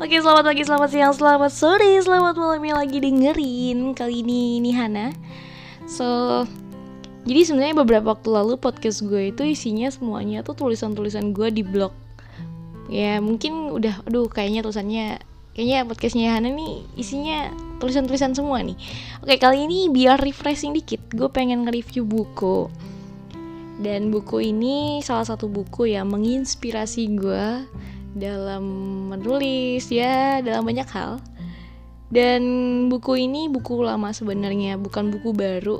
Oke, selamat pagi, selamat siang, selamat sore, selamat malam yang lagi dengerin Kali ini ini Hana. So, jadi sebenarnya beberapa waktu lalu podcast gue itu isinya semuanya tuh tulisan-tulisan gue di blog. Ya mungkin udah, aduh kayaknya tulisannya Kayaknya podcastnya Hana nih isinya tulisan-tulisan semua nih. Oke, kali ini biar refreshing dikit Gue pengen nge-review buku. Dan buku ini salah satu buku yang menginspirasi gue dalam menulis ya dalam banyak hal. Dan buku ini buku lama sebenarnya bukan buku baru.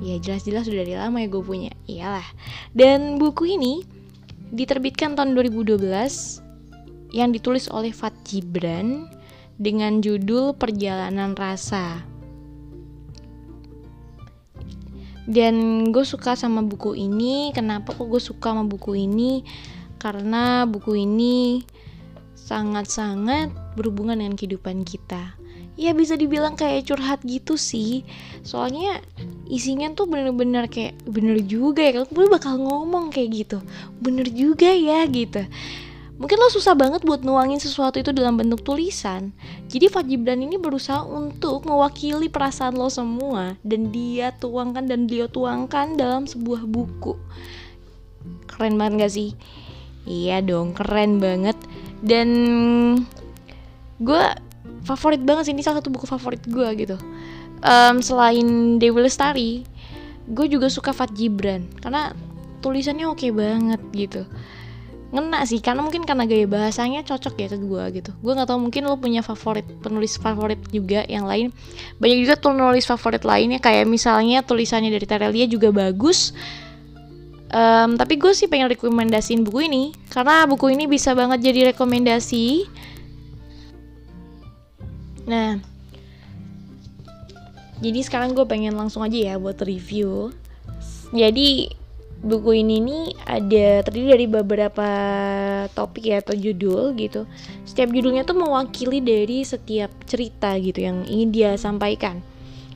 Ya jelas-jelas sudah dari lama ya gue punya. Iyalah. Dan buku ini diterbitkan tahun 2012 yang ditulis oleh Fat Gibran dengan judul Perjalanan Rasa. Dan gue suka sama buku ini. Kenapa kok gue suka sama buku ini karena buku ini sangat-sangat berhubungan dengan kehidupan kita. Ya bisa dibilang kayak curhat gitu sih. Soalnya isinya tuh bener-bener kayak bener juga ya. Gue bakal ngomong kayak gitu. Bener juga ya gitu. Mungkin lo susah banget buat nuangin sesuatu itu dalam bentuk tulisan. Jadi Fajibran ini berusaha untuk mewakili perasaan lo semua dan dia tuangkan dan dia tuangkan dalam sebuah buku. Keren banget gak sih? Iya dong, keren banget. Dan gue favorit banget sih ini salah satu buku favorit gue gitu. Um, selain Dewi Lestari, gue juga suka Fat Gibran karena tulisannya oke okay banget gitu. Ngena sih karena mungkin karena gaya bahasanya cocok ya ke gue gitu. Gue nggak tahu mungkin lo punya favorit penulis favorit juga yang lain. Banyak juga penulis favorit lainnya kayak misalnya tulisannya dari Terelia juga bagus Um, tapi gue sih pengen rekomendasiin buku ini karena buku ini bisa banget jadi rekomendasi. Nah, jadi sekarang gue pengen langsung aja ya buat review. Jadi buku ini nih ada terdiri dari beberapa topik ya atau judul gitu. Setiap judulnya tuh mewakili dari setiap cerita gitu yang ingin dia sampaikan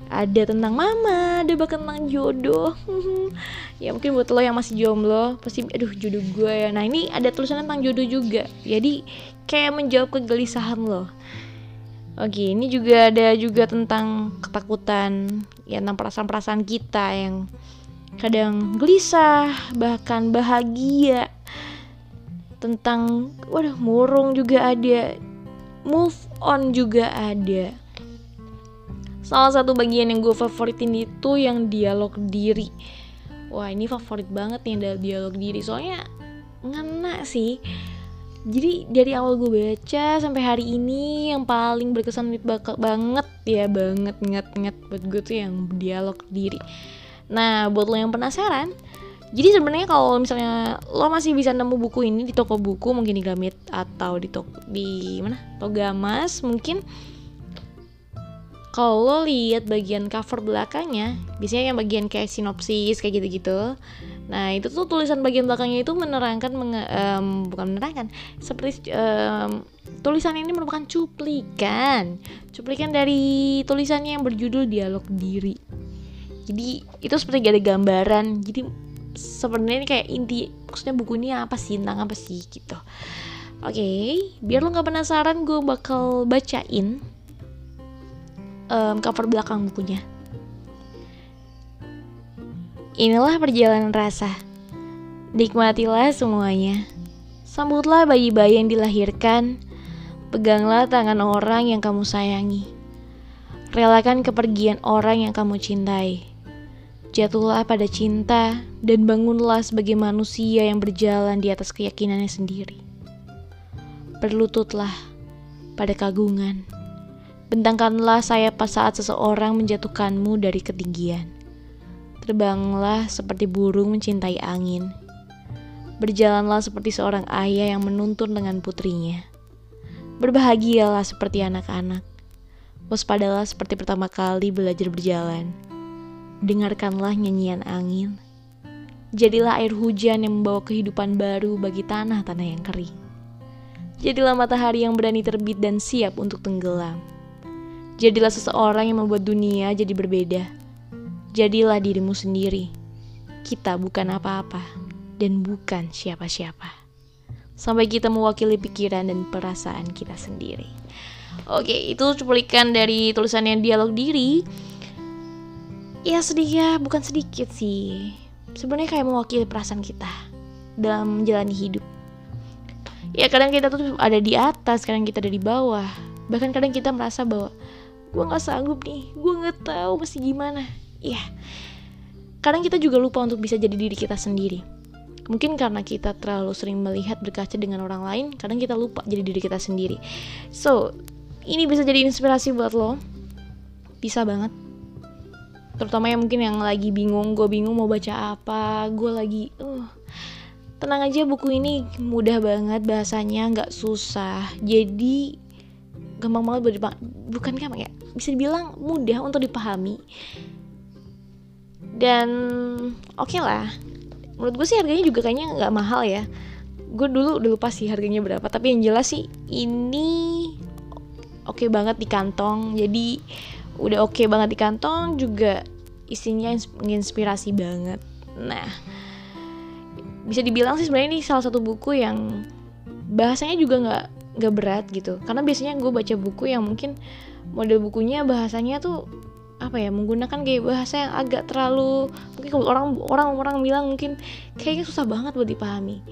ada tentang mama, ada bahkan tentang jodoh. ya mungkin buat lo yang masih jomblo, pasti aduh jodoh gue ya. Nah, ini ada tulisan tentang jodoh juga. Jadi kayak menjawab kegelisahan lo. Oke, ini juga ada juga tentang ketakutan, ya tentang perasaan-perasaan kita yang kadang gelisah, bahkan bahagia. Tentang waduh murung juga ada. Move on juga ada Salah satu bagian yang gue favoritin itu yang dialog diri. Wah ini favorit banget nih ada dialog diri soalnya ngena sih. Jadi dari awal gue baca sampai hari ini yang paling berkesan banget ya banget nget nget buat gue tuh yang dialog diri. Nah buat lo yang penasaran, jadi sebenarnya kalau misalnya lo masih bisa nemu buku ini di toko buku mungkin di Gamit atau di toko di mana Togamas mungkin kalau lo lihat bagian cover belakangnya biasanya yang bagian kayak sinopsis kayak gitu-gitu. Nah itu tuh tulisan bagian belakangnya itu menerangkan menge, um, bukan menerangkan seperti um, tulisan ini merupakan cuplikan. Cuplikan dari tulisannya yang berjudul dialog diri. Jadi itu seperti ada gambaran. Jadi sebenarnya ini kayak inti maksudnya buku ini apa sih tentang apa sih gitu. Oke okay, biar lo nggak penasaran gue bakal bacain um, cover belakang bukunya. Inilah perjalanan rasa. Nikmatilah semuanya. Sambutlah bayi-bayi yang dilahirkan. Peganglah tangan orang yang kamu sayangi. Relakan kepergian orang yang kamu cintai. Jatuhlah pada cinta dan bangunlah sebagai manusia yang berjalan di atas keyakinannya sendiri. Berlututlah pada kagungan. Bentangkanlah sayap saat seseorang menjatuhkanmu dari ketinggian. Terbanglah seperti burung mencintai angin. Berjalanlah seperti seorang ayah yang menuntun dengan putrinya. Berbahagialah seperti anak-anak. Waspadalah seperti pertama kali belajar berjalan. Dengarkanlah nyanyian angin. Jadilah air hujan yang membawa kehidupan baru bagi tanah-tanah yang kering. Jadilah matahari yang berani terbit dan siap untuk tenggelam. Jadilah seseorang yang membuat dunia jadi berbeda. Jadilah dirimu sendiri. Kita bukan apa-apa dan bukan siapa-siapa. sampai kita mewakili pikiran dan perasaan kita sendiri. Oke, itu cuplikan dari tulisan yang dialog diri. Ya sedikit, bukan sedikit sih. Sebenarnya kayak mewakili perasaan kita dalam menjalani hidup. Ya kadang kita tuh ada di atas, kadang kita ada di bawah. Bahkan kadang kita merasa bahwa gue nggak sanggup nih, gue nggak tahu mesti gimana. Iya, kadang kita juga lupa untuk bisa jadi diri kita sendiri Mungkin karena kita terlalu sering melihat berkaca dengan orang lain, kadang kita lupa jadi diri kita sendiri. So, ini bisa jadi inspirasi buat lo. Bisa banget. Terutama yang mungkin yang lagi bingung, gue bingung mau baca apa, gue lagi, uh, tenang aja buku ini mudah banget bahasanya, nggak susah. Jadi gampang banget buat dipahami. Bukan gampang ya, bisa dibilang mudah untuk dipahami. Dan oke okay lah, menurut gue sih harganya juga kayaknya nggak mahal ya gue dulu udah lupa sih harganya berapa tapi yang jelas sih ini oke okay banget di kantong jadi udah oke okay banget di kantong juga isinya menginspirasi banget nah bisa dibilang sih sebenarnya ini salah satu buku yang bahasanya juga nggak nggak berat gitu karena biasanya gue baca buku yang mungkin model bukunya bahasanya tuh apa ya menggunakan gaya bahasa yang agak terlalu mungkin orang orang orang bilang mungkin kayaknya susah banget buat dipahami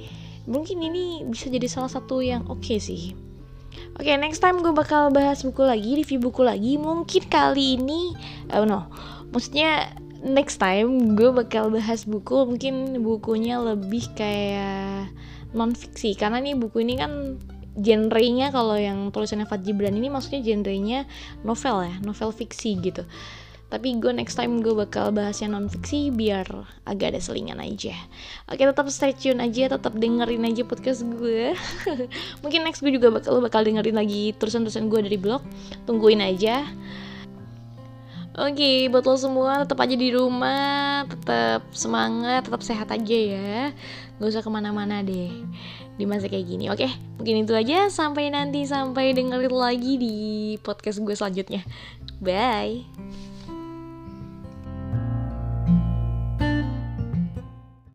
mungkin ini bisa jadi salah satu yang oke okay sih Oke, okay, next time gue bakal bahas buku lagi, review buku lagi. Mungkin kali ini, oh no, maksudnya next time gue bakal bahas buku, mungkin bukunya lebih kayak non fiksi. Karena nih buku ini kan genrenya kalau yang tulisannya Fat Jibran ini maksudnya genrenya novel ya, novel fiksi gitu. Tapi gue next time gue bakal bahas yang non fiksi biar agak ada selingan aja. Oke tetap stay tune aja, tetap dengerin aja podcast gue. Mungkin next gue juga bakal bakal dengerin lagi tulisan-tulisan gue dari blog. Tungguin aja. Oke, okay, buat lo semua tetap aja di rumah, tetap semangat, tetap sehat aja ya. Gak usah ke mana-mana deh di masa kayak gini. Oke, okay, mungkin itu aja. Sampai nanti, sampai dengerin lagi di podcast gue selanjutnya. Bye.